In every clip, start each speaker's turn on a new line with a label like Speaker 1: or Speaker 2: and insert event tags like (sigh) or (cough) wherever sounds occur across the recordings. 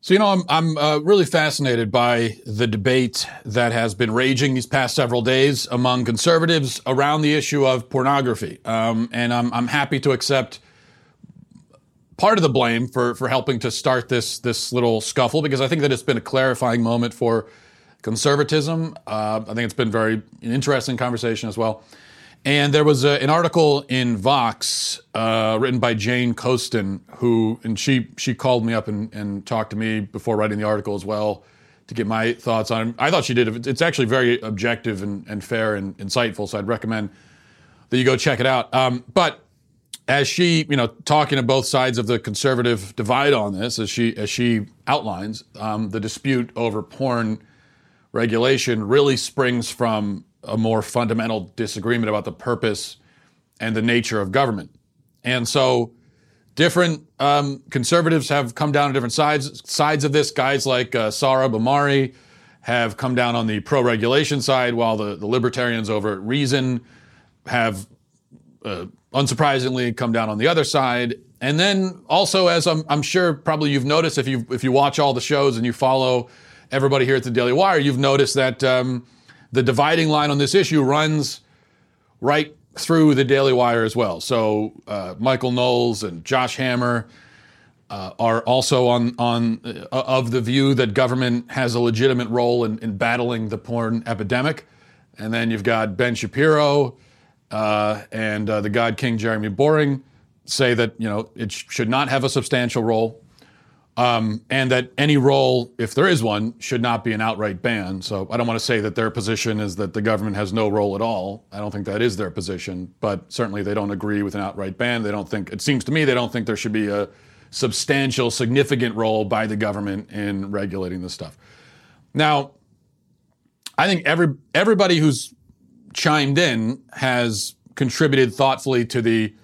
Speaker 1: So, you know, I'm, I'm uh, really fascinated by the debate that has been raging these past several days among conservatives around the issue of pornography. Um, and I'm, I'm happy to accept part of the blame for, for helping to start this, this little scuffle because I think that it's been a clarifying moment for conservatism. Uh, I think it's been very an interesting conversation as well. And there was a, an article in Vox uh, written by Jane Coaston, who and she she called me up and, and talked to me before writing the article as well to get my thoughts on it. I thought she did. It's actually very objective and, and fair and insightful. So I'd recommend that you go check it out. Um, but as she, you know, talking to both sides of the conservative divide on this, as she as she outlines, um, the dispute over porn regulation really springs from a more fundamental disagreement about the purpose and the nature of government. And so different um, conservatives have come down on different sides sides of this. Guys like uh, Sohrab Ahmari have come down on the pro regulation side, while the, the libertarians over at Reason have, uh, unsurprisingly, come down on the other side. And then also, as I'm, I'm sure probably you've noticed if you if you watch all the shows and you follow everybody here at the Daily Wire, you've noticed that. Um, the dividing line on this issue runs right through the Daily Wire as well. So uh, Michael Knowles and Josh Hammer uh, are also on on uh, of the view that government has a legitimate role in, in, battling the porn epidemic. And then you've got Ben Shapiro uh, and uh, the God King Jeremy Boring say that you know it sh- should not have a substantial role. Um, and that any role, if there is one, should not be an outright ban. So I don't want to say that their position is that the government has no role at all. I don't think that is their position, but certainly they don't agree with an outright ban. They don't think, it seems to me, they don't think there should be a substantial, significant role by the government in regulating this stuff. Now, I think every everybody who's chimed in has contributed thoughtfully to the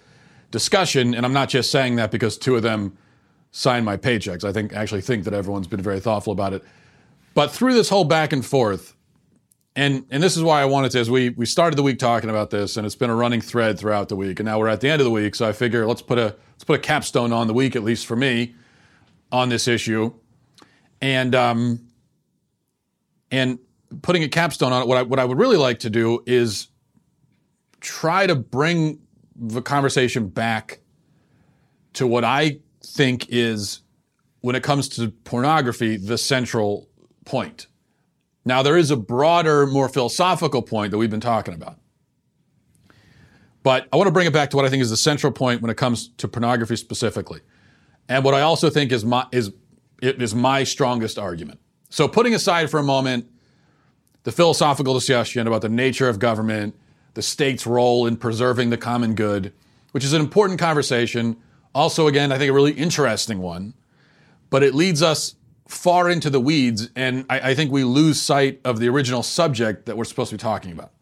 Speaker 1: discussion, and I'm not just saying that because two of them sign my paychecks. I think actually think that everyone's been very thoughtful about it. But through this whole back and forth, and and this is why I wanted to, as we we started the week talking about this, and it's been a running thread throughout the week, and now we're at the end of the week, so I figure let's put a let's put a capstone on the week, at least for me, on this issue, and um, and putting a capstone on it. What I what I would really like to do is try to bring the conversation back to what I think is, when it comes to pornography, the central point. Now, there is a broader, more philosophical point that we've been talking about. But I want to bring it back to what I think is the central point when it comes to pornography specifically. And what I also think is my, is, is my strongest argument. So, putting aside for a moment the philosophical discussion about the nature of government, the state's role in preserving the common good, which is an important conversation also, again, I think a really interesting one, but it leads us far into the weeds, and I, I think we lose sight of the original subject that we're supposed to be talking about.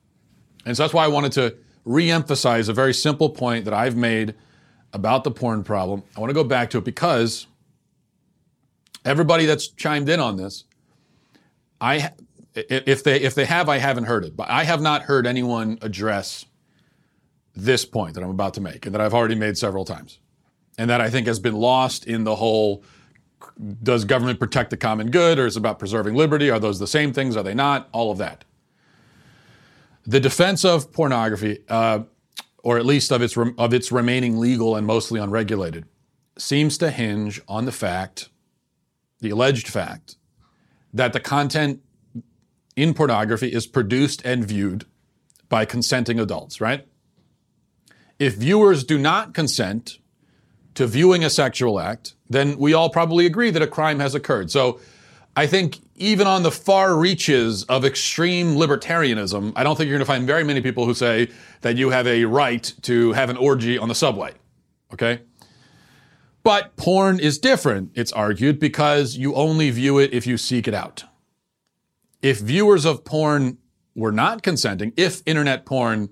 Speaker 1: And so that's why I wanted to re-emphasize a very simple point that I've made about the porn problem. I want to go back to it because everybody that's chimed in on this, I if they if they have, I haven't heard it, but I have not heard anyone address this point that I'm about to make and that I've already made several times and that I think has been lost in the whole does government protect the common good or is it about preserving liberty? Are those the same things? Are they not? All of that. The defense of pornography, uh, or at least of its, of its remaining legal and mostly unregulated, seems to hinge on the fact, the alleged fact, that the content in pornography is produced and viewed by consenting adults, right? If viewers do not consent, to viewing a sexual act, then we all probably agree that a crime has occurred. So I think even on the far reaches of extreme libertarianism, I don't think you're going to find very many people who say that you have a right to have an orgy on the subway. Okay? But porn is different, it's argued, because you only view it if you seek it out. If viewers of porn were not consenting, if internet porn,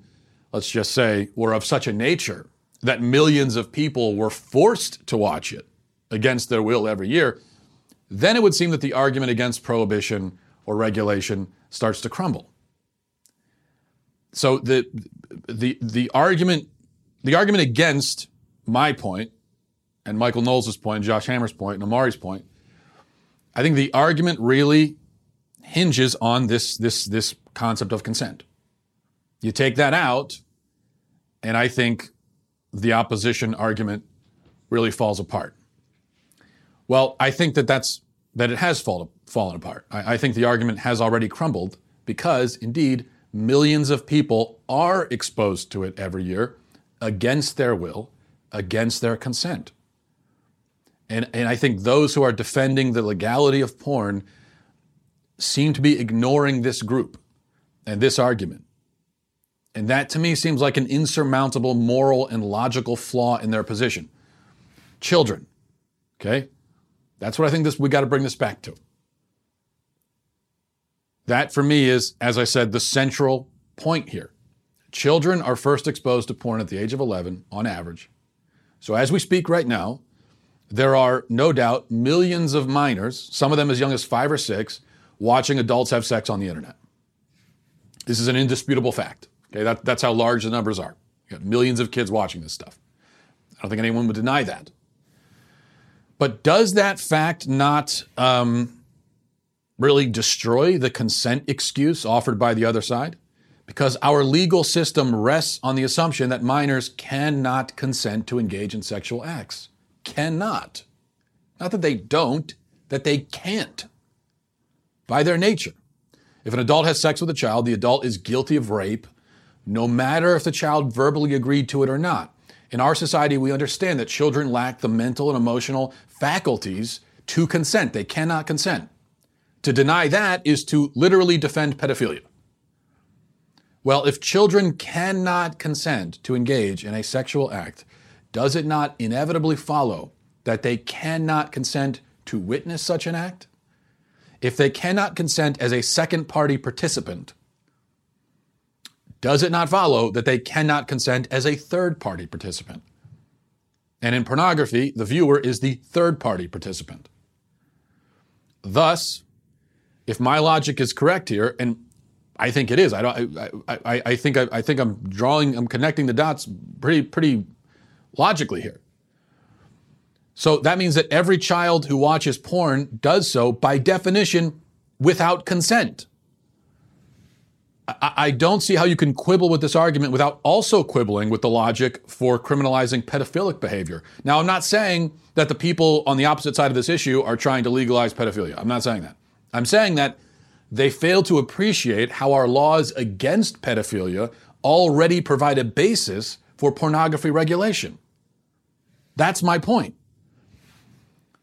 Speaker 1: let's just say, were of such a nature that millions of people were forced to watch it against their will every year, then it would seem that the argument against prohibition or regulation starts to crumble. So the the the argument the argument against my point and Michael Knowles' point, Josh Hammer's point, and Ahmari's point I think the argument really hinges on this, this, this concept of consent. You take that out, and I think the opposition argument really falls apart. Well, I think that that's that it has fall, fallen apart. I, I think the argument has already crumbled because, indeed, millions of people are exposed to it every year against their will, against their consent. And, and I think those who are defending the legality of porn seem to be ignoring this group and this argument. And that to me seems like an insurmountable moral and logical flaw in their position. Children, okay? That's what I think this we got to bring this back to. That for me is, as I said, the central point here. Children are first exposed to porn at the age of 11 on average. So as we speak right now, there are no doubt millions of minors, some of them as young as five or six, watching adults have sex on the internet. This is an indisputable fact. Okay, that, that's how large the numbers are. You got millions of kids watching this stuff. I don't think anyone would deny that. But does that fact not um, really destroy the consent excuse offered by the other side? Because our legal system rests on the assumption that minors cannot consent to engage in sexual acts. Cannot. Not that they don't, that they can't. By their nature. If an adult has sex with a child, the adult is guilty of rape, no matter if the child verbally agreed to it or not. In our society, we understand that children lack the mental and emotional faculties to consent. They cannot consent. To deny that is to literally defend pedophilia. Well, if children cannot consent to engage in a sexual act, does it not inevitably follow that they cannot consent to witness such an act? If they cannot consent as a second party participant, does it not follow that they cannot consent as a third party participant? And in pornography, the viewer is the third party participant. Thus, if my logic is correct here, and I think it is, I don't, I, I, I think I, I think I'm drawing, I'm connecting the dots pretty, pretty logically here. So that means that every child who watches porn does so by definition without consent. I don't see how you can quibble with this argument without also quibbling with the logic for criminalizing pedophilic behavior. Now, I'm not saying that the people on the opposite side of this issue are trying to legalize pedophilia. I'm not saying that. I'm saying that they fail to appreciate how our laws against pedophilia already provide a basis for pornography regulation. That's my point.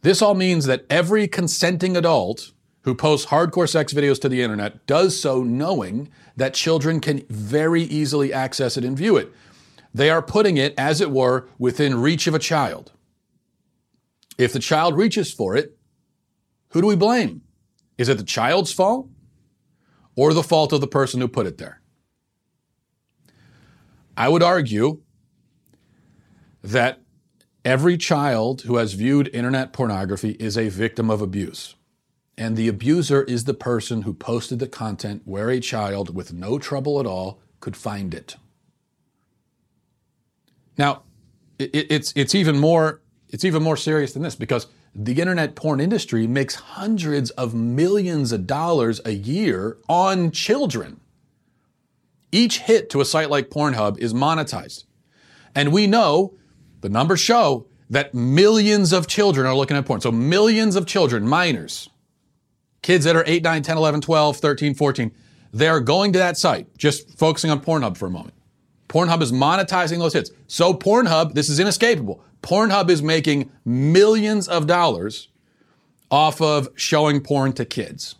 Speaker 1: This all means that every consenting adult who posts hardcore sex videos to the internet does so knowing that children can very easily access it and view it. They are putting it, as it were, within reach of a child. If the child reaches for it, who do we blame? Is it the child's fault or the fault of the person who put it there? I would argue that every child who has viewed internet pornography is a victim of abuse and the abuser is the person who posted the content where a child with no trouble at all could find it. Now, it, it's it's even more it's even more serious than this because the internet porn industry makes hundreds of millions of dollars a year on children. Each hit to a site like Pornhub is monetized. And we know, the numbers show, that millions of children are looking at porn. So millions of children, minors, kids that are 8, 9, 10, 11, 12, 13, 14, they're going to that site, just focusing on Pornhub for a moment. Pornhub is monetizing those hits. So Pornhub, this is inescapable. Pornhub is making millions of dollars off of showing porn to kids.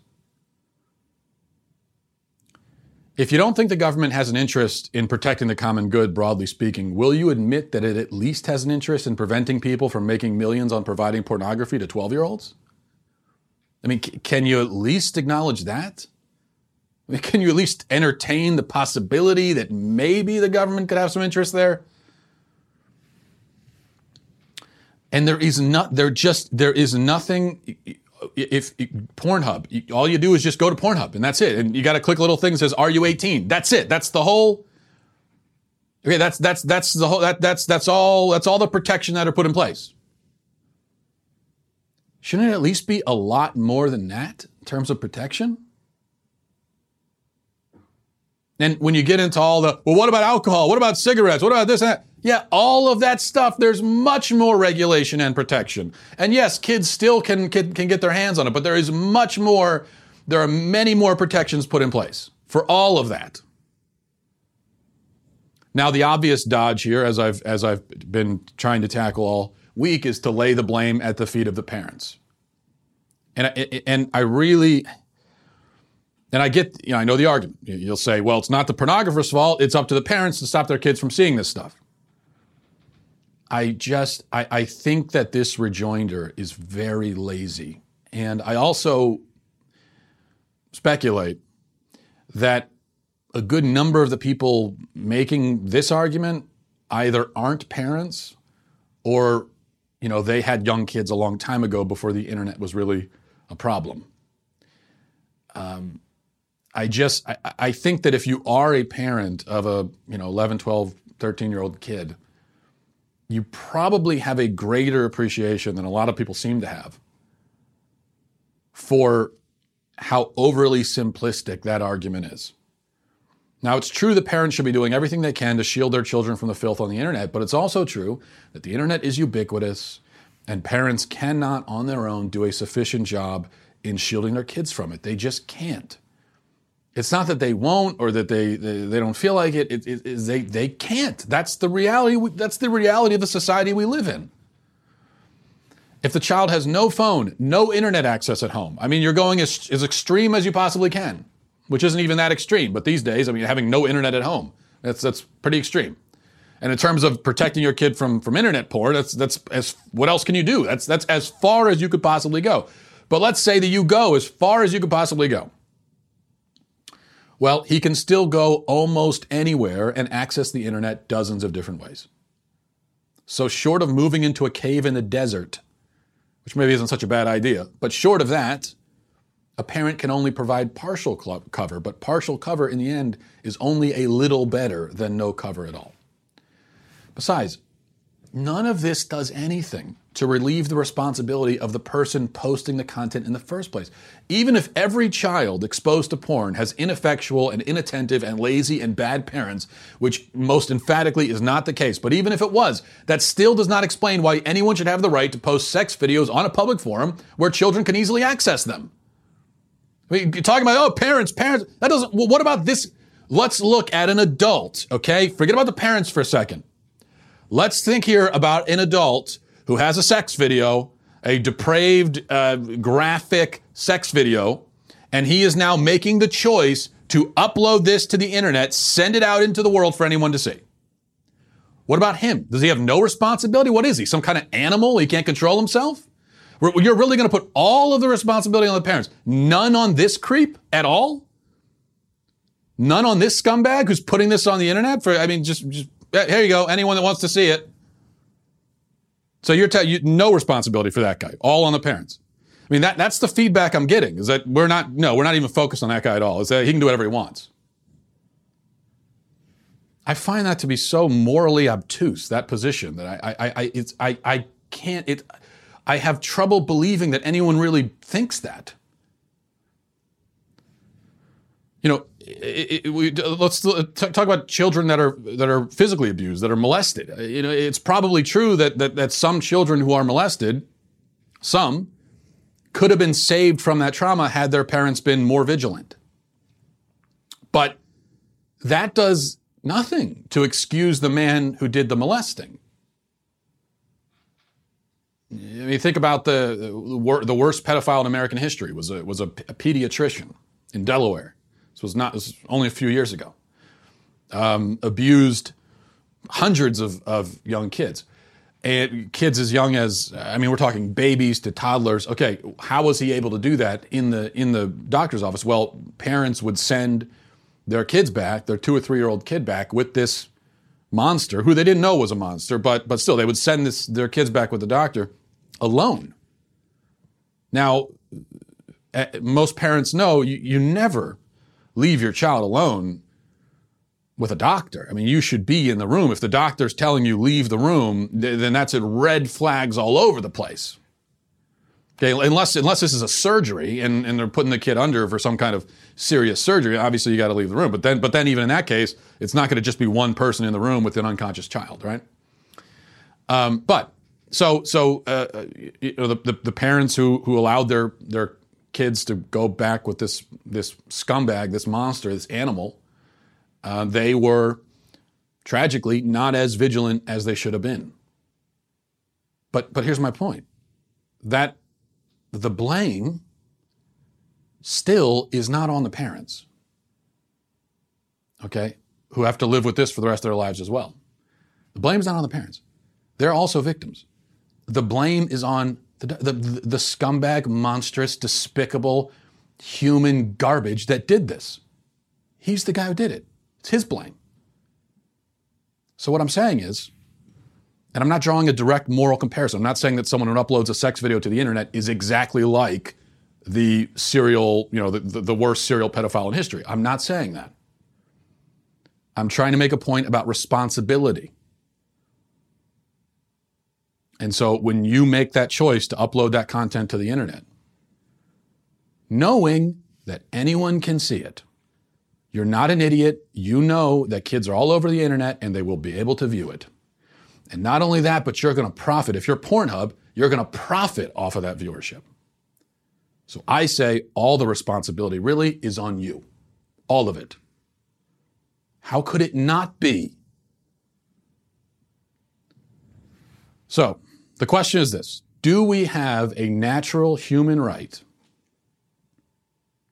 Speaker 1: If you don't think the government has an interest in protecting the common good, broadly speaking, will you admit that it at least has an interest in preventing people from making millions on providing pornography to 12 year olds? I mean, can you at least acknowledge that? I mean, can you at least entertain the possibility that maybe the government could have some interest there? And there is not, there just, there is nothing, if, if Pornhub, all you do is just go to Pornhub and that's it. And you got to click a little thing that says, are you 18? That's it. That's the whole, okay, that's, that's, that's the whole, that, that's, that's all, that's all the protection that are put in place. Shouldn't it at least be a lot more than that in terms of protection? And when you get into all the, well, what about alcohol? What about cigarettes? What about this and that? Yeah, all of that stuff, there's much more regulation and protection. And yes, kids still can, can, can get their hands on it, but there is much more, there are many more protections put in place for all of that. Now, the obvious dodge here, as I've, as I've been trying to tackle all week, is to lay the blame at the feet of the parents. And, and I really, and I get, you know, I know the argument. You'll say, well, it's not the pornographer's fault. It's up to the parents to stop their kids from seeing this stuff. I just, I, I think that this rejoinder is very lazy. And I also speculate that a good number of the people making this argument either aren't parents or you know they had young kids a long time ago before the internet was really a problem. Um, i just I, I think that if you are a parent of a you know 11 12 13 year old kid you probably have a greater appreciation than a lot of people seem to have for how overly simplistic that argument is now, it's true that parents should be doing everything they can to shield their children from the filth on the internet, but it's also true that the internet is ubiquitous and parents cannot on their own do a sufficient job in shielding their kids from it. They just can't. It's not that they won't or that they, they, they don't feel like it. It, it, it. they, they can't. That's the reality. That's the reality of the society we live in. If the child has no phone, no internet access at home, I mean, you're going as, as extreme as you possibly can which isn't even that extreme. But these days, I mean, having no internet at home, that's, that's pretty extreme. And in terms of protecting your kid from, from internet porn, that's, that's as, what else can you do? That's, that's as far as you could possibly go. But let's say that you go as far as you could possibly go. Well, he can still go almost anywhere and access the internet dozens of different ways. So, short of moving into a cave in the desert, which maybe isn't such a bad idea, but short of that, a parent can only provide partial cover, but partial cover in the end is only a little better than no cover at all. Besides, none of this does anything to relieve the responsibility of the person posting the content in the first place. Even if every child exposed to porn has ineffectual and inattentive and lazy and bad parents, which most emphatically is not the case, but even if it was, that still does not explain why anyone should have the right to post sex videos on a public forum where children can easily access them. You're talking about, oh, parents, parents. That doesn't, well, what about this? Let's look at an adult, okay? Forget about the parents for a second. Let's think here about an adult who has a sex video, a depraved, uh, graphic sex video, and he is now making the choice to upload this to the internet, send it out into the world for anyone to see. What about him? Does he have no responsibility? What is he? Some kind of animal? He can't control himself? You're really going to put all of the responsibility on the parents. None on this creep at all? None on this scumbag who's putting this on the internet for, I mean, just, just here you go. Anyone that wants to see it. So you're telling you no responsibility for that guy, all on the parents. I mean, that, that's the feedback I'm getting is that we're not, no, we're not even focused on that guy at all. Is that he can do whatever he wants. I find that to be so morally obtuse, that position, that I, I, I, it's, I, I can't, it, I have trouble believing that anyone really thinks that. You know, it, it, we, let's uh, talk about children that are that are physically abused, that are molested. Uh, you know, it's probably true that that, that some children who are molested, some, could have been saved from that trauma had their parents been more vigilant. But that does nothing to excuse the man who did the molesting. I mean, think about the the worst pedophile in American history was a was a, a pediatrician in Delaware. This was not this was only a few years ago. Um, abused hundreds of, of young kids. And kids as young as I mean, we're talking babies to toddlers. Okay, how was he able to do that in the in the doctor's office? Well, parents would send their kids back, their two or three year old kid back with this monster, who they didn't know was a monster, but but still they would send this their kids back with the doctor alone. Now, eh, most parents know you, you never leave your child alone with a doctor. I mean, you should be in the room. If the doctor's telling you leave the room, then that's it red flags all over the place. Okay, unless unless this is a surgery and, and they're putting the kid under for some kind of serious surgery, obviously you got to leave the room. But then but then even in that case, it's not going to just be one person in the room with an unconscious child, right? Um, but so so uh, you know, the, the, the parents who who allowed their their kids to go back with this this scumbag, this monster, this animal, uh, they were tragically not as vigilant as they should have been. But but here's my point: that the blame still is not on the parents. Okay, who have to live with this for the rest of their lives as well. The blame is not on the parents. They're also victims. The blame is on the, the, the scumbag, monstrous, despicable human garbage that did this. He's the guy who did it. It's his blame. So, what I'm saying is, and I'm not drawing a direct moral comparison. I'm not saying that someone who uploads a sex video to the internet is exactly like the serial, you know, the, the, the worst serial pedophile in history. I'm not saying that. I'm trying to make a point about responsibility. And so when you make that choice to upload that content to the internet, knowing that anyone can see it, you're not an idiot. You know that kids are all over the internet and they will be able to view it. And not only that, but you're going to profit. If you're Pornhub, you're going to profit off of that viewership. So I say all the responsibility really is on you. All of it. How could it not be? So the question is this Do we have a natural human right?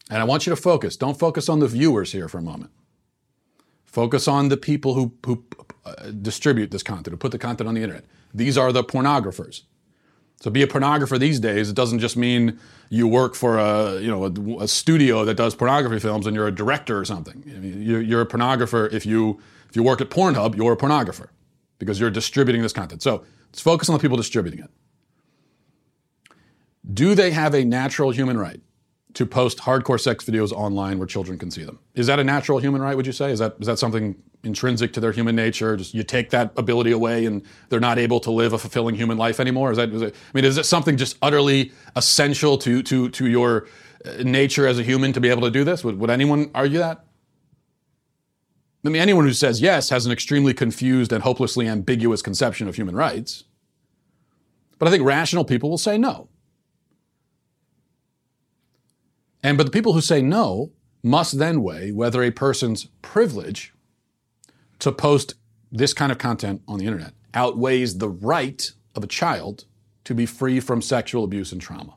Speaker 1: And I want you to focus. Don't focus on the viewers here for a moment. Focus on the people who, who uh, distribute this content, who put the content on the internet. These are the pornographers. So be a pornographer these days. It doesn't just mean you work for a you know a, a studio that does pornography films and you're a director or something. You're, you're a pornographer if you if you work at Pornhub, you're a pornographer because you're distributing this content. So Let's focus on the people distributing it. Do they have a natural human right to post hardcore sex videos online where children can see them? Is that a natural human right, would you say? Is that, is that something intrinsic to their human nature? Just you take that ability away and they're not able to live a fulfilling human life anymore? Is that, is it, I mean, is it something just utterly essential to, to, to your uh, nature as a human to be able to do this? Would, would anyone argue that? I mean, anyone who says yes has an extremely confused and hopelessly ambiguous conception of human rights. But I think rational people will say no. And but the people who say no must then weigh whether a person's privilege to post this kind of content on the internet outweighs the right of a child to be free from sexual abuse and trauma.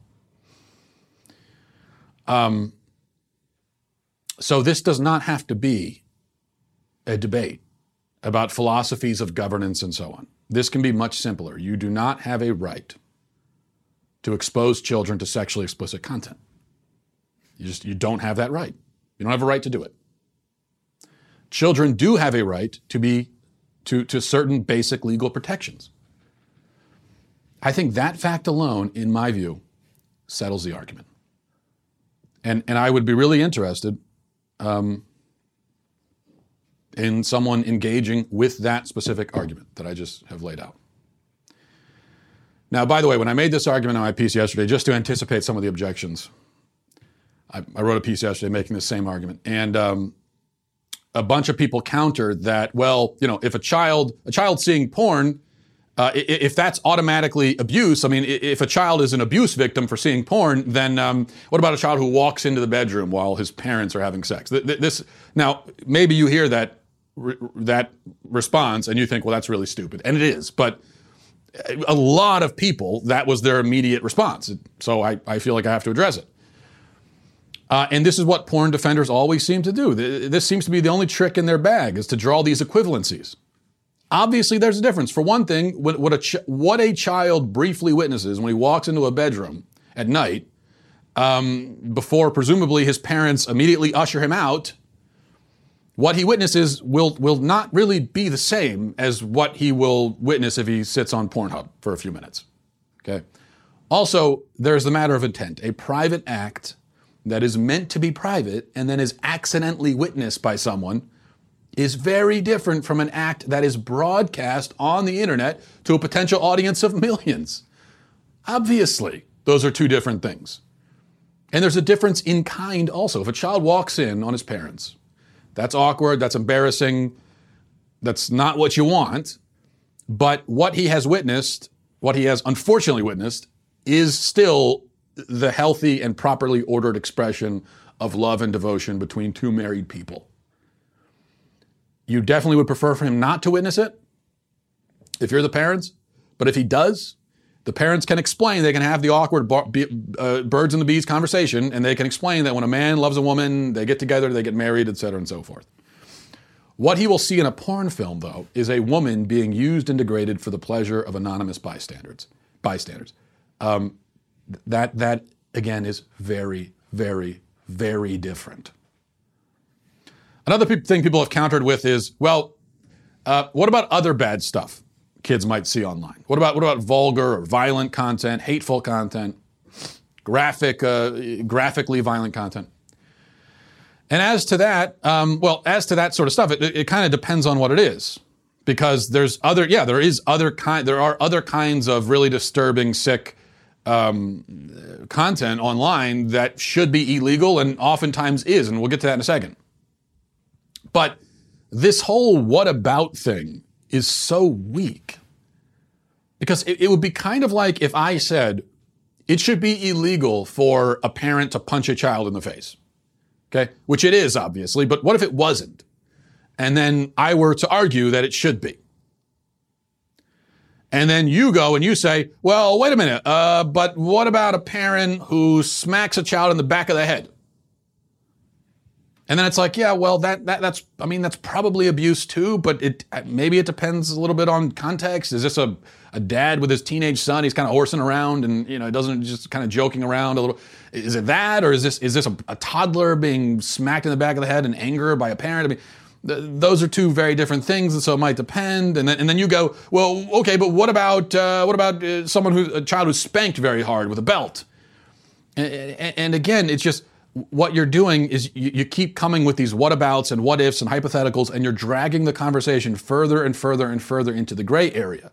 Speaker 1: Um, so this does not have to be a debate about philosophies of governance and so on. This can be much simpler. You do not have a right to expose children to sexually explicit content. You just you don't have that right. You don't have a right to do it. Children do have a right to be to, to certain basic legal protections. I think that fact alone, in my view, settles the argument. And, and I would be really interested um, in someone engaging with that specific argument that I just have laid out. Now, by the way, when I made this argument on my piece yesterday, just to anticipate some of the objections, I, I wrote a piece yesterday making the same argument, and um, a bunch of people countered that. Well, you know, if a child a child seeing porn, uh, if that's automatically abuse, I mean, if a child is an abuse victim for seeing porn, then um, what about a child who walks into the bedroom while his parents are having sex? This now maybe you hear that that response and you think, well, that's really stupid. And it is. But a lot of people, that was their immediate response. So I, I feel like I have to address it. Uh, and this is what porn defenders always seem to do. This seems to be the only trick in their bag is to draw these equivalencies. Obviously, there's a difference. For one thing, what a, ch- what a child briefly witnesses when he walks into a bedroom at night, um, before presumably his parents immediately usher him out, what he witnesses will, will not really be the same as what he will witness if he sits on Pornhub for a few minutes. Okay. Also, there's the matter of intent. A private act that is meant to be private and then is accidentally witnessed by someone is very different from an act that is broadcast on the internet to a potential audience of millions. Obviously, Those are two different things. And there's a difference in kind also. If a child walks in on his parents, that's awkward, that's embarrassing, that's not what you want. But what he has witnessed, what he has unfortunately witnessed, is still the healthy and properly ordered expression of love and devotion between two married people. You definitely would prefer for him not to witness it if you're the parents, but if he does, the parents can explain, they can have the awkward bar, be, uh, birds and the bees conversation, and they can explain that when a man loves a woman, they get together, they get married, etc., and so forth. What he will see in a porn film, though, is a woman being used and degraded for the pleasure of anonymous bystanders. Bystanders. Um, that that again is very, very, very different. Another pe- thing people have countered with is, well, uh, what about other bad stuff? kids might see online? What about what about vulgar or violent content, hateful content, graphic, uh, graphically violent content? And as to that, um, well, as to that sort of stuff, it, it kind of depends on what it is, because there's other, yeah, there is other kind, there are other kinds of really disturbing, sick um, content online that should be illegal and oftentimes is, and we'll get to that in a second. But this whole what about thing is so weak. Because it, it would be kind of like if I said it should be illegal for a parent to punch a child in the face. Okay? Which it is, obviously, but what if it wasn't? And then I were to argue that it should be. And then you go and you say, well, wait a minute, uh, but what about a parent who smacks a child in the back of the head? And then it's like, yeah, well, that, that that's I mean that's probably abuse too, but it maybe it depends a little bit on context. Is this a a dad with his teenage son? He's kind of horsing around and you know doesn't just kind of joking around a little. Is it that, or is this is this a, a toddler being smacked in the back of the head in anger by a parent? I mean. Th- those are two very different things, and so it might depend. And then, and then you go, well, okay, but what about uh, what about uh, someone who a child who's spanked very hard with a belt? and, and again, it's just what you're doing is you, you, keep coming with these whatabouts and what ifs and hypotheticals, and you're dragging the conversation further and further and further into the gray area.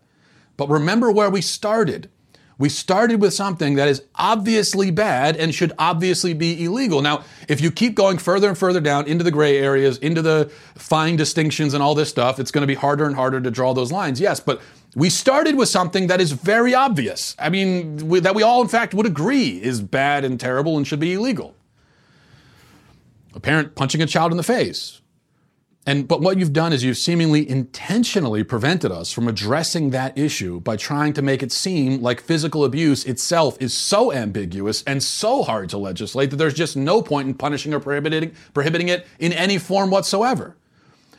Speaker 1: But remember where we started. We started with something that is obviously bad and should obviously be illegal. Now, if you keep going further and further down into the gray areas, into the fine distinctions and all this stuff, it's going to be harder and harder to draw those lines. Yes, but we started with something that is very obvious. I mean, we, that we all, in fact, would agree is bad and terrible and should be illegal a parent punching a child in the face. And but what you've done is you've seemingly intentionally prevented us from addressing that issue by trying to make it seem like physical abuse itself is so ambiguous and so hard to legislate that there's just no point in punishing or prohibiting prohibiting it in any form whatsoever.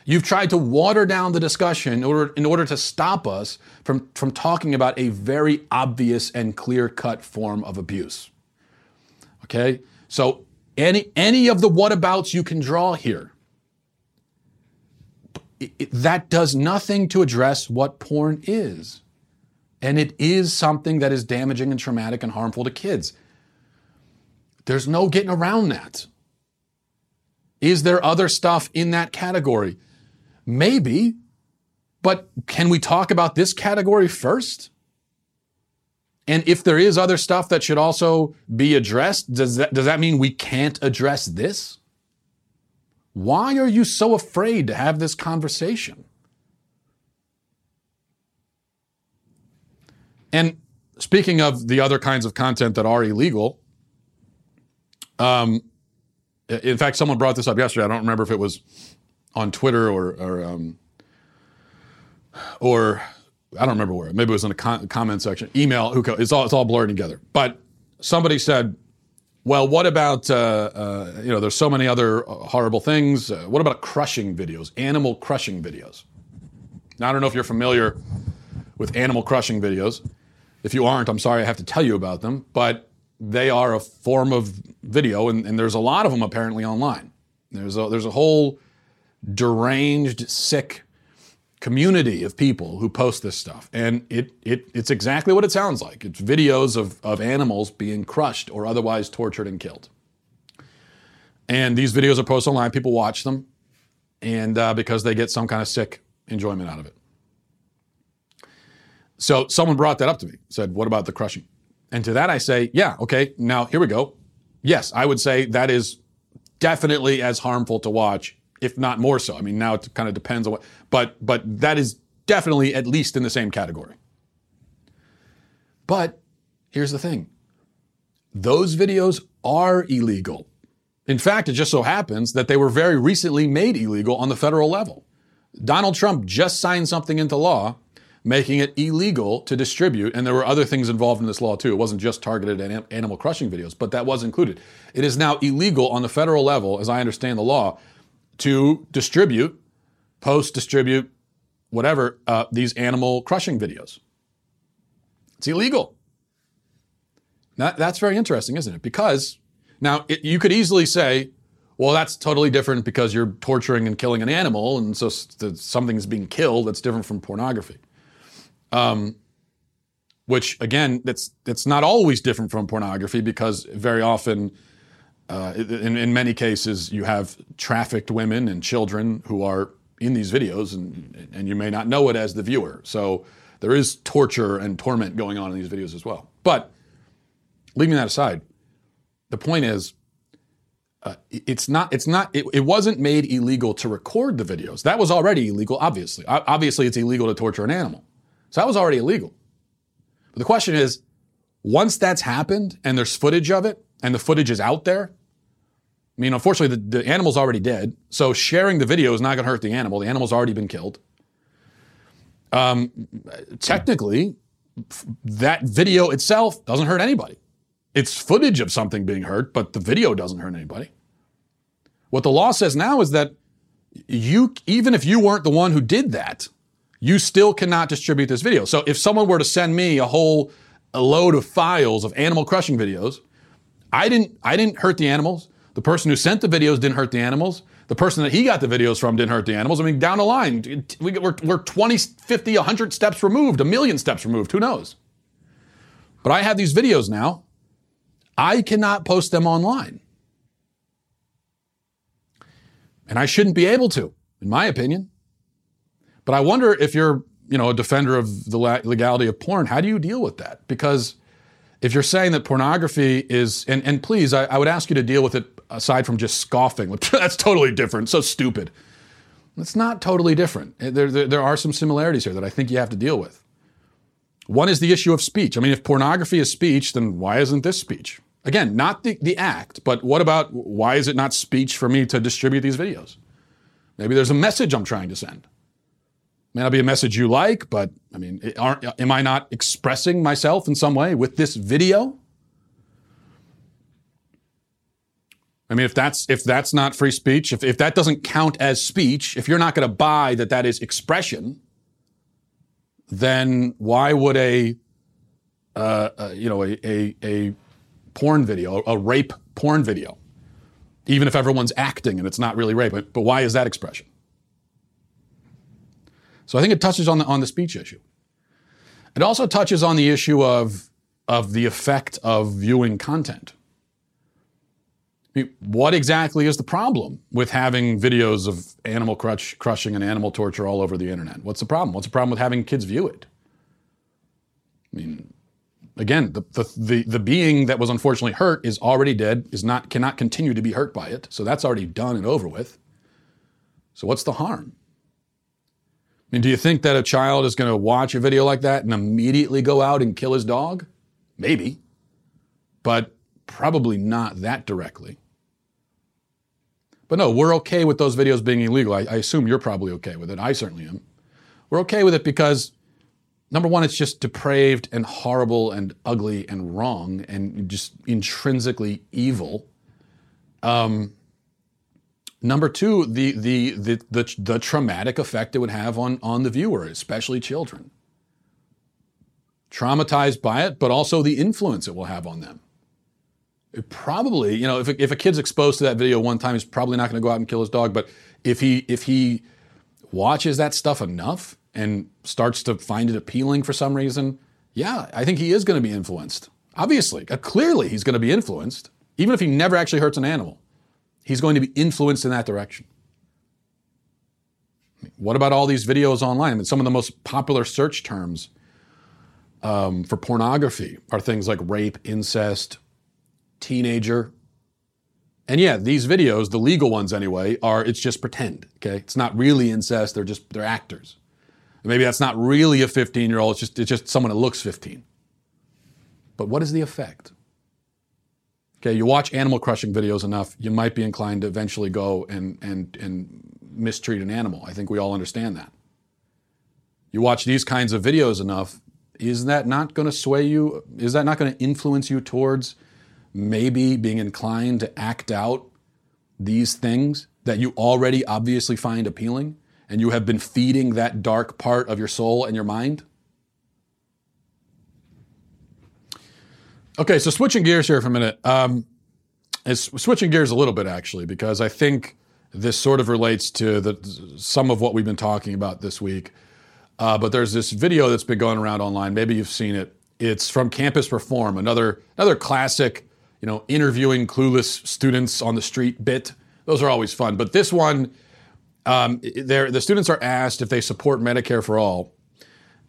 Speaker 1: You've tried to water down the discussion in order, in order to stop us from, from talking about a very obvious and clear cut form of abuse. Okay? So any, any of the whatabouts you can draw here, it, that does nothing to address what porn is. And it is something that is damaging and traumatic and harmful to kids. There's no getting around that. Is there other stuff in that category? Maybe, but can we talk about this category first? And if there is other stuff that should also be addressed, does that, does that mean we can't address this? Why are you so afraid to have this conversation? And speaking of the other kinds of content that are illegal, um, in fact, someone brought this up yesterday. I don't remember if it was on Twitter or or, um, or I don't remember where. Maybe it was in a con- comment section. Email. Who? It's all it's all blurred together. But somebody said, "Well, what about uh, uh, you know? There's so many other horrible things. Uh, what about crushing videos? Animal crushing videos? Now I don't know if you're familiar with animal crushing videos. If you aren't, I'm sorry I have to tell you about them. But they are a form of video, and, and there's a lot of them apparently online. There's a there's a whole deranged, sick community of people who post this stuff. And it, it, it's exactly what it sounds like. It's videos of, of animals being crushed or otherwise tortured and killed. And these videos are posted online. People watch them and uh, because they get some kind of sick enjoyment out of it. So someone brought that up to me, said, What about the crushing? And to that I say, yeah, okay, now here we go. Yes, I would say that is definitely as harmful to watch, if not more so. I mean, now it kind of depends on what, but but that is definitely at least in the same category. But here's the thing. Those videos are illegal. In fact, it just so happens that they were very recently made illegal on the federal level. Donald Trump just signed something into law making it illegal to distribute. And there were other things involved in this law too. It wasn't just targeted at animal crushing videos, but that was included. It is now illegal on the federal level, as I understand the law, to distribute, post, distribute, whatever, uh, these animal crushing videos. It's illegal. That, that's very interesting, isn't it? Because now it, you could easily say, well, that's totally different because you're torturing and killing an animal, and so something's being killed that's different from pornography. Um, which again, that's that's not always different from pornography because very often, uh, in, in many cases, you have trafficked women and children who are in these videos, and and you may not know it as the viewer. So there is torture and torment going on in these videos as well. But leaving that aside, the point is, uh, it's not. It's not. It, it, wasn't made illegal to record the videos. That was already illegal. Obviously, obviously, it's illegal to torture an animal. So that was already illegal. But the question is, once that's happened and there's footage of it and the footage is out there, I mean, unfortunately, the, the animal's already dead. So sharing the video is not going to hurt the animal. The animal's already been killed. Um, technically, that video itself doesn't hurt anybody. It's footage of something being hurt, but the video doesn't hurt anybody. What the law says now is that you, even if you weren't the one who did that, you still cannot distribute this video. So if someone were to send me a whole a load of files of animal crushing videos, I didn't I didn't hurt the animals. The person who sent the videos didn't hurt the animals. The person that he got the videos from didn't hurt the animals. I mean, down the line, we're, we're 20, 50, 100 steps removed, a million steps removed, who knows? But I have these videos now. I cannot post them online. And I shouldn't be able to, in my opinion. But I wonder if you're, you know, a defender of the legality of porn, how do you deal with that? Because if you're saying that pornography is, and, and please, I, I would ask you to deal with it aside from just scoffing. (laughs) That's totally different. So stupid. It's not totally different. There, there, there, are some similarities here that I think you have to deal with. One is the issue of speech. I mean, if pornography is speech, then why isn't this speech? Again, not the, the act, but what about why is it not speech for me to distribute these videos? Maybe there's a message I'm trying to send. May not be a message you like, but I mean, am I not expressing myself in some way with this video? I mean, if that's if that's not free speech, if, if that doesn't count as speech, if you're not going to buy that that is expression, then why would a uh, uh, you know a, a, a porn video, a rape porn video, even if everyone's acting and it's not really rape, but, but why is that expression? So I think it touches on the, on the speech issue. It also touches on the issue of, of the effect of viewing content. I mean, what exactly is the problem with having videos of animal crush, crushing and animal torture all over the internet? What's the problem? What's the problem with having kids view it? I mean, again, the, the, the, the, being that was unfortunately hurt is already dead, is not, cannot continue to be hurt by it. So that's already done and over with. So what's the harm? I mean, do you think that a child is going to watch a video like that and immediately go out and kill his dog? Maybe, but probably not that directly. But no, we're okay with those videos being illegal. I, I, assume you're probably okay with it. I certainly am. We're okay with it because, number one, it's just depraved and horrible and ugly and wrong and just intrinsically evil. Um, Number two, the, the, the, the, the traumatic effect it would have on, on the viewer, especially children. Traumatized by it, but also the influence it will have on them. It probably, you know, if if a kid's exposed to that video one time, he's probably not going to go out and kill his dog. But if he if he watches that stuff enough and starts to find it appealing for some reason, yeah, I think he is going to be influenced. Obviously, uh, clearly, he's going to be influenced, even if he never actually hurts an animal he's going to be influenced in that direction. What about all these videos online? I mean, some of the most popular search terms um, for pornography are things like rape, incest, teenager. And yeah, these videos, the legal ones anyway, are it's just pretend. Okay, it's not really incest. They're just they're actors. Maybe that's not really a 15 year old. It's just it's just someone that looks 15. But what is the effect? Okay, you watch animal crushing videos enough, you might be inclined to eventually go and and and mistreat an animal. I think we all understand that. You watch these kinds of videos enough, is that not going to sway you? Is that not going to influence you towards maybe being inclined to act out these things that you already obviously find appealing and you have been feeding that dark part of your soul and your mind? Okay, so switching gears here for a minute. Um, it's switching gears a little bit actually because I think this sort of relates to the, some of what we've been talking about this week. Uh, but there's this video that's been going around online. Maybe you've seen it. It's from Campus Reform, another another classic, you know, interviewing clueless students on the street bit. Those are always fun. But this one, um, the students are asked if they support Medicare for all,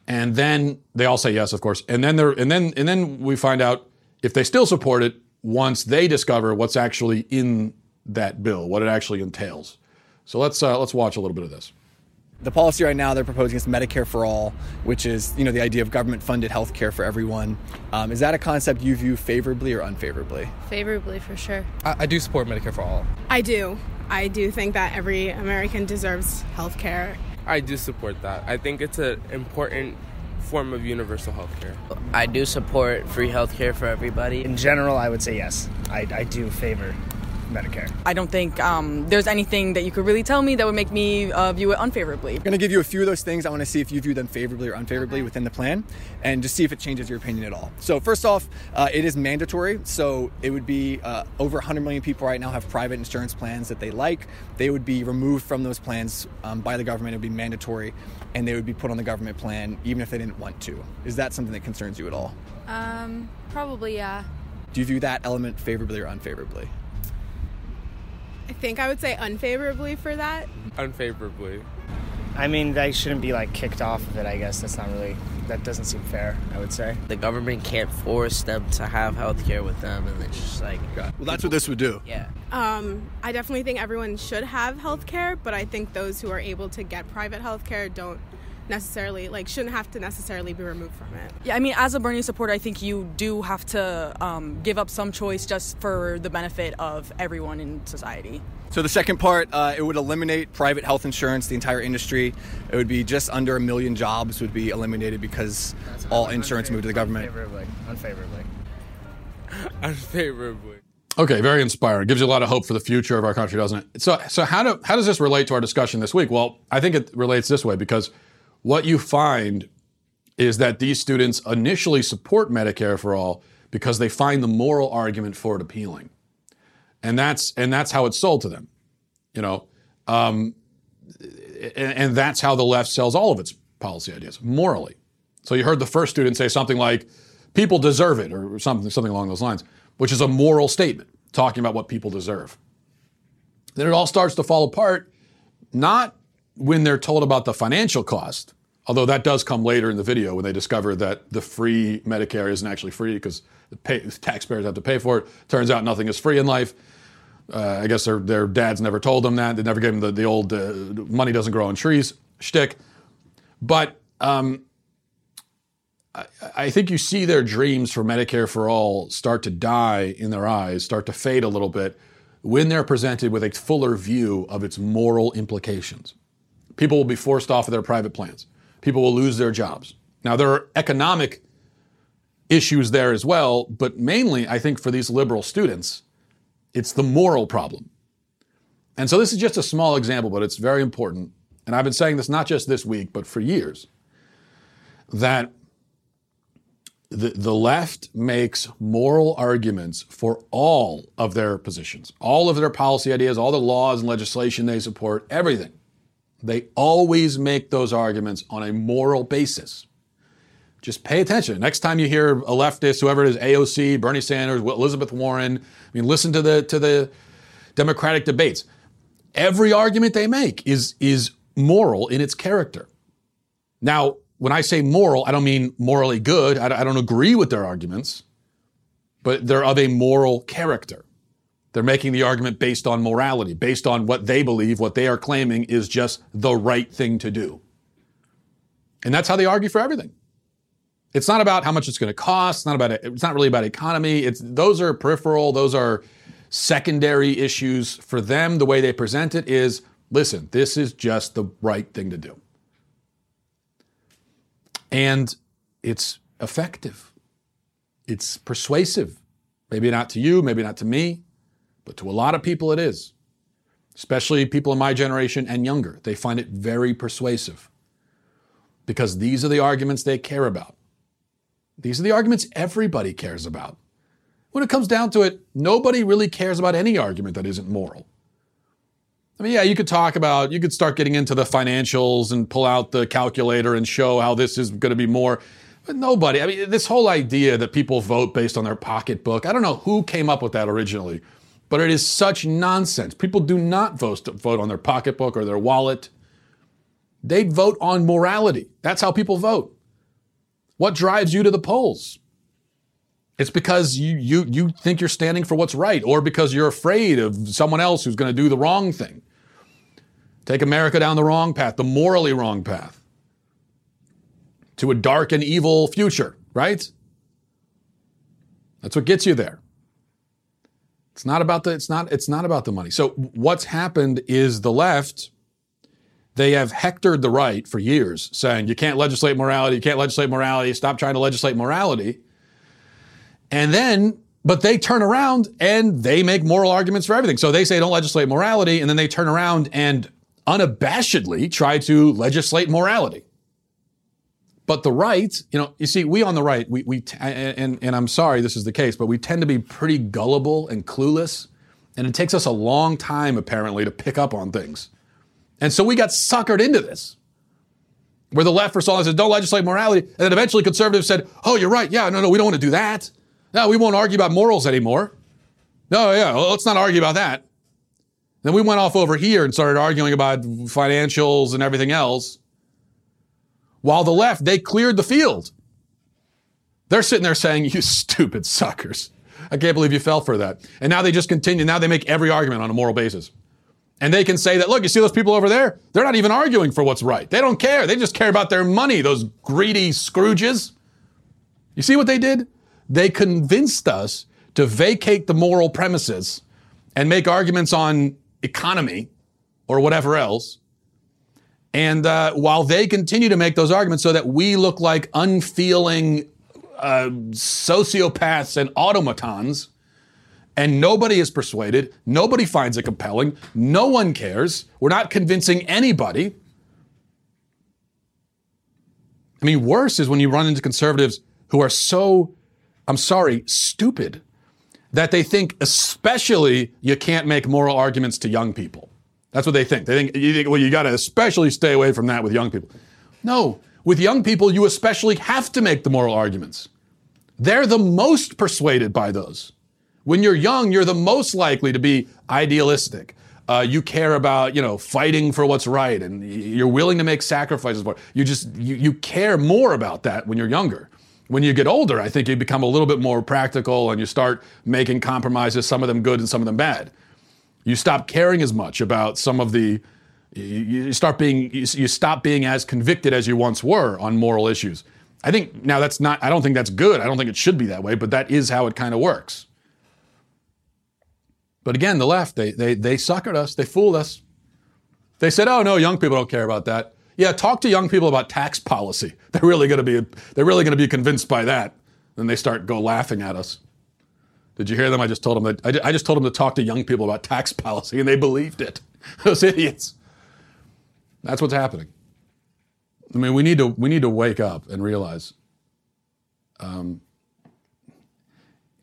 Speaker 1: and then they all say yes, of course. And then they're and then and then we find out if they still support it once they discover what's actually in that bill, what it actually entails. So let's uh, let's watch a little bit of this.
Speaker 2: The policy right now they're proposing is Medicare for all, which is you know the idea of government-funded health care for everyone. Um, is that a concept you view favorably or unfavorably?
Speaker 3: Favorably, for sure.
Speaker 4: I, I do support Medicare for all.
Speaker 5: I do. I do think that every American deserves health care.
Speaker 6: I do support that. I think it's an important form of universal health care.
Speaker 7: I do support free health care for everybody.
Speaker 8: In general, I would say yes. I, I do favor Medicare.
Speaker 9: I don't think um, there's anything that you could really tell me that would make me uh, view it unfavorably.
Speaker 2: I'm going to give you a few of those things. I want to see if you view them favorably or unfavorably okay. within the plan and just see if it changes your opinion at all. So, first off, uh, it is mandatory. So, it would be uh, over 100 million people right now have private insurance plans that they like. They would be removed from those plans um, by the government. It would be mandatory and they would be put on the government plan even if they didn't want to. Is that something that concerns you at all?
Speaker 3: Um, probably, yeah.
Speaker 2: Do you view that element favorably or unfavorably?
Speaker 5: I think I would say unfavorably for that.
Speaker 6: Unfavorably.
Speaker 8: I mean, they shouldn't be like kicked off of it. I guess that's not really that doesn't seem fair. I would say
Speaker 7: the government can't force them to have health care with them, and it's just like
Speaker 2: well, that's what this would do.
Speaker 7: Yeah.
Speaker 5: Um, I definitely think everyone should have health care, but I think those who are able to get private health care don't necessarily like shouldn't have to necessarily be removed from it.
Speaker 9: Yeah, I mean, as a Bernie supporter, I think you do have to um, give up some choice just for the benefit of everyone in society.
Speaker 2: So the second part, uh, it would eliminate private health insurance, the entire industry. It would be just under a million jobs would be eliminated because all insurance moved to the government.
Speaker 8: Unfavorably. Unfavorably. (laughs)
Speaker 6: Unfavorably.
Speaker 1: Okay, very inspiring. Gives you a lot of hope for the future of our country, doesn't it? So, so how do how does this relate to our discussion this week? Well, I think it relates this way because what you find is that these students initially support Medicare for all because they find the moral argument for it appealing, and that's and that's how it's sold to them, you know, um, and, and that's how the left sells all of its policy ideas morally. So you heard the first student say something like, "People deserve it," or something something along those lines, which is a moral statement talking about what people deserve. Then it all starts to fall apart, not when they're told about the financial cost, although that does come later in the video when they discover that the free Medicare isn't actually free because the, pay, taxpayers have to pay for it. Turns out nothing is free in life. Uh, I guess their, their dads never told them that. They never gave them the, the old uh, money doesn't grow on trees shtick. But um, I, I think you see their dreams for Medicare for all start to die in their eyes, start to fade a little bit when they're presented with a fuller view of its moral implications. People will be forced off of their private plans. People will lose their jobs. Now, there are economic issues there as well, but mainly, I think, for these liberal students, it's the moral problem. And so this is just a small example, but it's very important. And I've been saying this not just this week, but for years that the, the left makes moral arguments for all of their positions, all of their policy ideas, all the laws and legislation they support, everything. They always make those arguments on a moral basis. Just pay attention. Next time you hear a leftist, whoever it is, AOC, Bernie Sanders, Elizabeth Warren, I mean, listen to the to the Democratic debates. Every argument they make is is moral in its character. Now, when I say moral, I don't mean morally good. I, I don't agree with their arguments, but they're of a moral character. They're making the argument based on morality, based on what they believe, what they are claiming is just the right thing to do. And that's how they argue for everything. It's not about how much it's going to cost. It's not about it's not really about economy. It's those are peripheral. Those are secondary issues for them. The way they present it is, listen, this is just the right thing to do, and it's effective. It's persuasive. Maybe not to you. Maybe not to me. But to a lot of people, it is, especially people in my generation and younger. They find it very persuasive because these are the arguments they care about. These are the arguments everybody cares about. When it comes down to it, nobody really cares about any argument that isn't moral. I mean, yeah, you could talk about, you could start getting into the financials and pull out the calculator and show how this is going to be more. But nobody, I mean, this whole idea that people vote based on their pocketbook, I don't know who came up with that originally. But it is such nonsense. People do not vote, vote on their pocketbook or their wallet. They vote on morality. That's how people vote. What drives you to the polls? It's because you, you, you think you're standing for what's right or because you're afraid of someone else who's going to do the wrong thing. Take America down the wrong path, the morally wrong path, to a dark and evil future, right? That's what gets you there. It's not about the it's not it's not about the money. So what's happened is the left they have hectored the right for years saying you can't legislate morality, you can't legislate morality, stop trying to legislate morality. And then but they turn around and they make moral arguments for everything. So they say don't legislate morality and then they turn around and unabashedly try to legislate morality. But the right, you know, you see, we on the right, we, we and, and I'm sorry this is the case, but we tend to be pretty gullible and clueless. And it takes us a long time, apparently, to pick up on things. And so we got suckered into this, where the left for so long said, don't legislate morality. And then eventually conservatives said, oh, you're right. Yeah, no, no, we don't want to do that. No, we won't argue about morals anymore. No, yeah, well, let's not argue about that. Then we went off over here and started arguing about financials and everything else. While the left, they cleared the field. They're sitting there saying, you stupid suckers. I can't believe you fell for that. And now they just continue. Now they make every argument on a moral basis. And they can say that, look, you see those people over there? They're not even arguing for what's right. They don't care. They just care about their money, those greedy Scrooges. You see what they did? They convinced us to vacate the moral premises and make arguments on economy or whatever else and uh, while they continue to make those arguments so that we look like unfeeling uh, sociopaths and automatons, and nobody is persuaded, nobody finds it compelling, no one cares, we're not convincing anybody. I mean, worse is when you run into conservatives who are so, I'm sorry, stupid that they think, especially, you can't make moral arguments to young people. That's what they think. They think, you think well, you got to especially stay away from that with young people. No, with young people, you especially have to make the moral arguments. They're the most persuaded by those. When you're young, you're the most likely to be idealistic. Uh, you care about, you know, fighting for what's right, and you're willing to make sacrifices for it. You just you, you care more about that when you're younger. When you get older, I think you become a little bit more practical, and you start making compromises, some of them good and some of them bad. You stop caring as much about some of the. You start being you stop being as convicted as you once were on moral issues. I think now that's not. I don't think that's good. I don't think it should be that way. But that is how it kind of works. But again, the left they they they suckered us. They fooled us. They said, "Oh no, young people don't care about that." Yeah, talk to young people about tax policy. (laughs) They're really going to be they're really going to be convinced by that. Then they start go laughing at us. Did you hear them? I just told them that I just told them to talk to young people about tax (laughs) policy, and they believed it. (laughs) Those idiots. That's what's happening. I mean, we need to we need to wake up and realize um,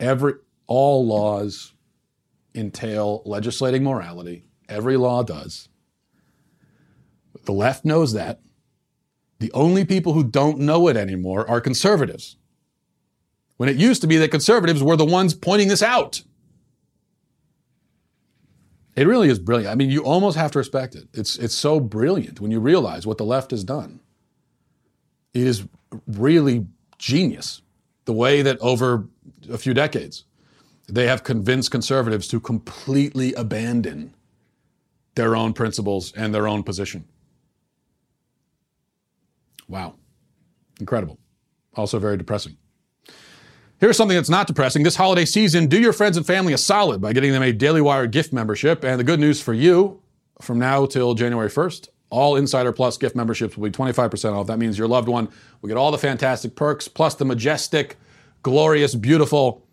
Speaker 1: every all laws entail legislating morality. Every law does. The left knows that. The only people who don't know it anymore are conservatives when it used to be that conservatives were the ones pointing this out. It really is brilliant. I mean, you almost have to respect it. It's, it's so brilliant when you realize what the left has done. It is really genius the way that over a few decades they have convinced conservatives to completely abandon their own principles and their own position. Wow. Incredible. Also very depressing. Here's something that's not depressing. This holiday season, do your friends and family a solid by getting them a Daily Wire gift membership. And the good news for you, from now till January 1st, all Insider Plus gift memberships will be 25% off. That means your loved one will get all the fantastic perks, plus the majestic, glorious, beautiful,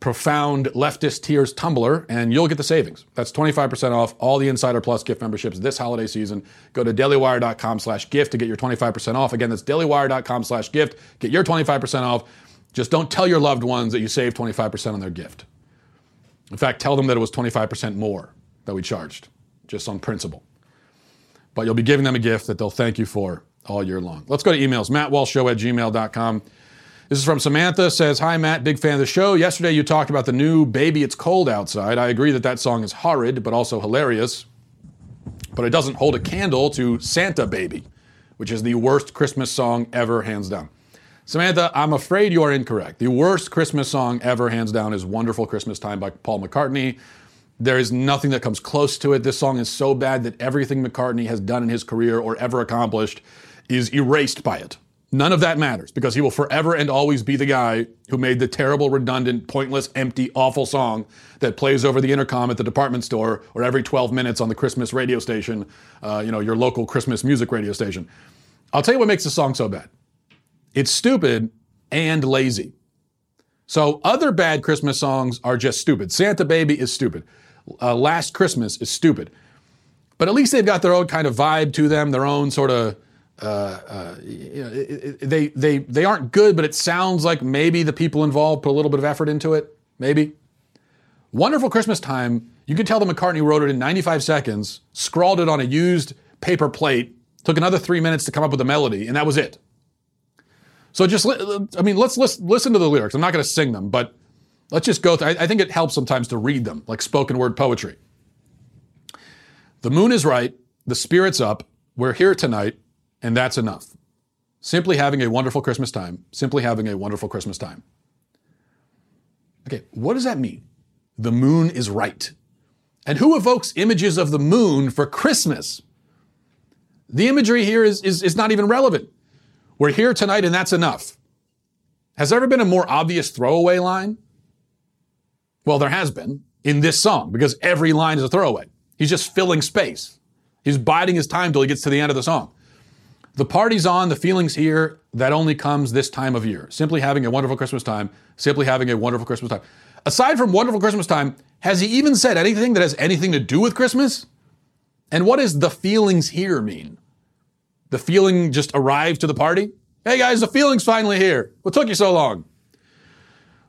Speaker 1: profound leftist tears tumbler, and you'll get the savings. That's 25% off all the Insider Plus gift memberships this holiday season. Go to dailywire.com slash gift to get your 25% off. Again, that's dailywire.com slash gift. Get your 25% off. Just don't tell your loved ones that you saved 25% on their gift. In fact, tell them that it was 25% more that we charged, just on principle. But you'll be giving them a gift that they'll thank you for all year long. Let's go to emails. MattWalshShow at gmail.com. This is from Samantha. Says, "Hi Matt, big fan of the show. Yesterday you talked about the new "Baby It's Cold Outside." I agree that that song is horrid, but also hilarious. But it doesn't hold a candle to "Santa Baby," which is the worst Christmas song ever, hands down. Samantha, I'm afraid you are incorrect. The worst Christmas song ever, hands down, is "Wonderful Christmas Time" by Paul McCartney. There is nothing that comes close to it. This song is so bad that everything McCartney has done in his career or ever accomplished is erased by it. None of that matters because he will forever and always be the guy who made the terrible, redundant, pointless, empty, awful song that plays over the intercom at the department store or every 12 minutes on the Christmas radio station, uh, you know, your local Christmas music radio station. I'll tell you what makes the song so bad it's stupid and lazy. So, other bad Christmas songs are just stupid. Santa Baby is stupid. Uh, Last Christmas is stupid. But at least they've got their own kind of vibe to them, their own sort of uh, uh, you know, they they they aren't good, but it sounds like maybe the people involved put a little bit of effort into it. Maybe. Wonderful Christmas Time. You can tell that McCartney wrote it in 95 seconds, scrawled it on a used paper plate, took another three minutes to come up with a melody, and that was it. So just, I mean, let's listen, listen to the lyrics. I'm not going to sing them, but let's just go through. I, I think it helps sometimes to read them, like spoken word poetry. The moon is right, the spirit's up, we're here tonight, and that's enough. Simply having a wonderful Christmas time. Simply having a wonderful Christmas time. Okay, what does that mean? The moon is right. And who evokes images of the moon for Christmas? The imagery here is, is, is not even relevant. We're here tonight and that's enough. Has there ever been a more obvious throwaway line? Well, there has been in this song because every line is a throwaway. He's just filling space. He's biding his time till he gets to the end of the song. The party's on, the feeling's here. That only comes this time of year. Simply having a wonderful Christmas time. Simply having a wonderful Christmas time. Aside from wonderful Christmas time, has he even said anything that has anything to do with Christmas? And what does the feelings here mean? The feeling just arrived to the party? Hey guys, the feeling's finally here. What took you so long?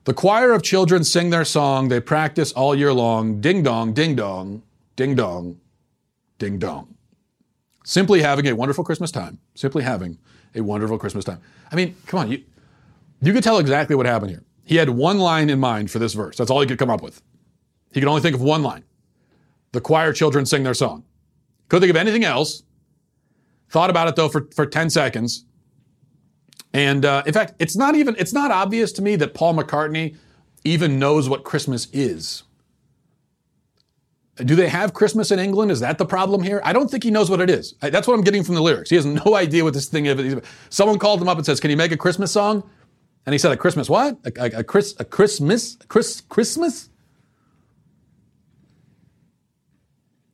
Speaker 1: The choir of children sing their song. They practice all year long. Ding dong, ding dong, ding dong, ding dong. Simply having a wonderful Christmas time. Simply having a wonderful Christmas time. I mean, come on, you, you could tell exactly what happened here. He had one line in mind for this verse. That's all he could come up with. He could only think of one line. The choir children sing their song. Couldn't think of anything else. Thought about it though for, for 10 seconds. And uh, in fact, it's not even, it's not obvious to me that Paul McCartney even knows what Christmas is. Do they have Christmas in England? Is that the problem here? I don't think he knows what it is. That's what I'm getting from the lyrics. He has no (laughs) idea what this thing is. Someone called him up and says, "Can you make a Christmas song?" And he said, "A Christmas what? A, a, a Chris a Christmas Chris Christmas?"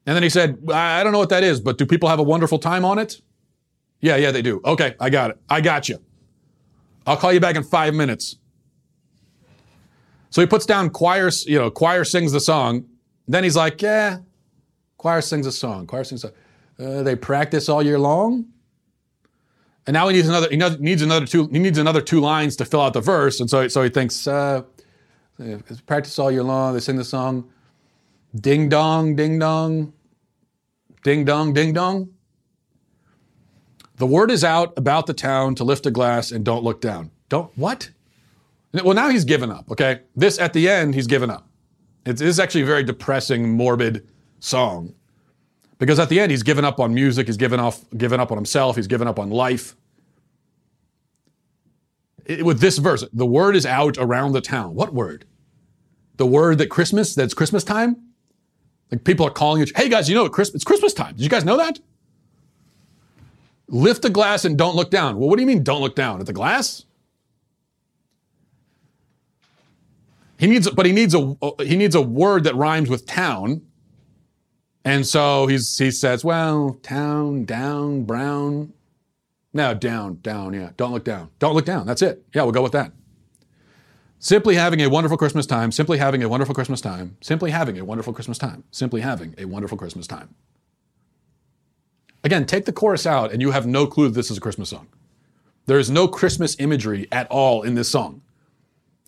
Speaker 1: And then he said, "I don't know what that is, but do people have a wonderful time on it?" Yeah, yeah, they do. Okay, I got it. I got you. I'll call you back in five minutes. So he puts down choir, you know, choir sings the song. Then he's like, yeah, choir sings a song. Choir sings a uh, they practice all year long. And now he needs another. He needs another two. He needs another two lines to fill out the verse. And so, so he thinks, uh, practice all year long. They sing the song, ding dong, ding dong, ding dong, ding dong. The word is out about the town to lift a glass and don't look down. Don't what? Well, now he's given up. Okay, this at the end he's given up. It is actually a very depressing, morbid song. Because at the end, he's given up on music, he's given, off, given up on himself, he's given up on life. it- with this verse, the word is out around the town. What word? The word that Christmas, that's Christmas time? Like people are calling you, hey guys, you know, it's Christmas time. Did you guys know that? Lift the glass and don't look down. Well, what do you mean don't look down? At the glass? He needs, but he needs a he needs a word that rhymes with town, and so he's he says, well, town, down, brown, no, down, down, yeah. Don't look down. Don't look down. That's it. Yeah, we'll go with that. Simply having a wonderful Christmas time. Simply having a wonderful Christmas time. Simply having a wonderful Christmas time. Simply having a wonderful Christmas time. Again, take the chorus out, and you have no clue that this is a Christmas song. There is no Christmas imagery at all in this song.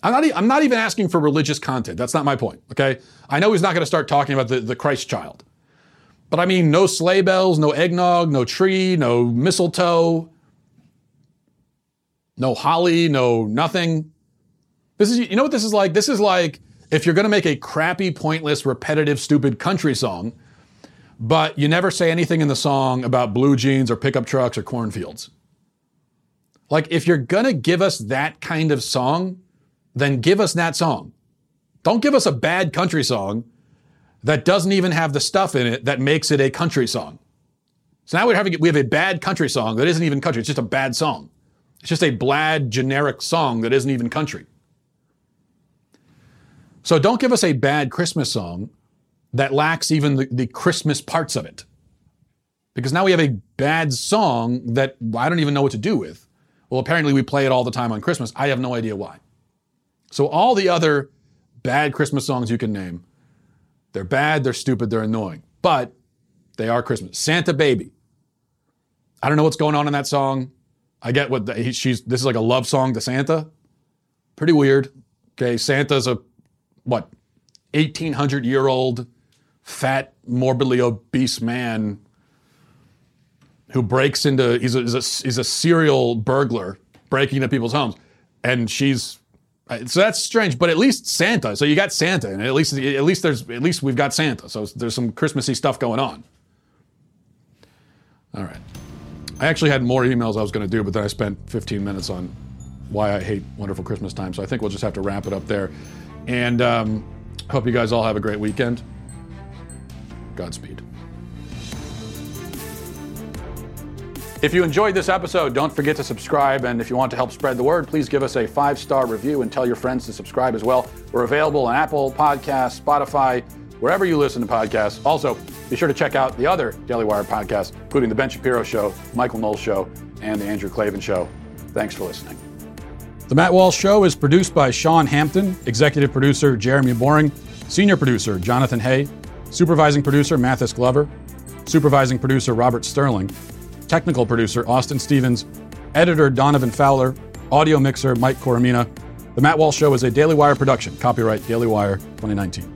Speaker 1: I'm not, e- I'm not even asking for religious content. That's not my point, okay? I know he's not going to start talking about the, the Christ child. But I mean, no sleigh bells, no eggnog, no tree, no mistletoe, no holly, no nothing. This is, you know what this is like? This is like if you're going to make a crappy, pointless, repetitive, stupid country song, but you never say anything in the song about blue jeans or pickup trucks or cornfields. Like, if you're going to give us that kind of song, then give us that song. Don't give us a bad country song that doesn't even have the stuff in it that makes it a country song. So now we're having we have a bad country song that isn't even country. It's just a bad song. It's just a bland generic song that isn't even country. So don't give us a bad Christmas song that lacks even the, the Christmas parts of it. Because now we have a bad song that I don't even know what to do with. Well, apparently we play it all the time on Christmas. I have no idea why. So all the other bad Christmas songs you can name, they're bad, they're stupid, they're annoying, but they are Christmas. Santa Baby. I don't know what's going on in that song. I get what the, he, she's. This is like a love song to Santa. Pretty weird. Okay, Santa's a what, eighteen hundred year old, fat, morbidly obese man who breaks into. He's a, he's a he's a serial burglar breaking into people's homes, and she's. So that's strange, but at least Santa. So you got Santa, and at least at least there's at least we've got Santa. So there's some Christmassy stuff going on. All right. I actually had more emails I was going to do, but then I spent 15 minutes on why I hate Wonderful Christmas Time. So I think we'll just have to wrap it up there. And um, hope you guys all have a great weekend. Godspeed. If you enjoyed this episode, don't forget to subscribe. And if you want to help spread the word, please give us a five star review and tell your friends to subscribe as well. We're available on Apple Podcasts, Spotify, wherever you listen to podcasts. Also, be sure to check out the other Daily Wire podcasts, including The Ben Shapiro Show, Michael Knowles Show, and The Andrew Klavan Show. Thanks for listening. The Matt Walsh Show is produced by Sean Hampton, executive producer Jeremy Boring, senior producer Jonathan Hay, supervising producer Mathis Glover, supervising producer Robert Sterling, technical producer Austin Stevens, editor Donovan Fowler, audio mixer Mike Coromina. The Matt Walsh Show is a Daily Wire production. Copyright Daily Wire 2019.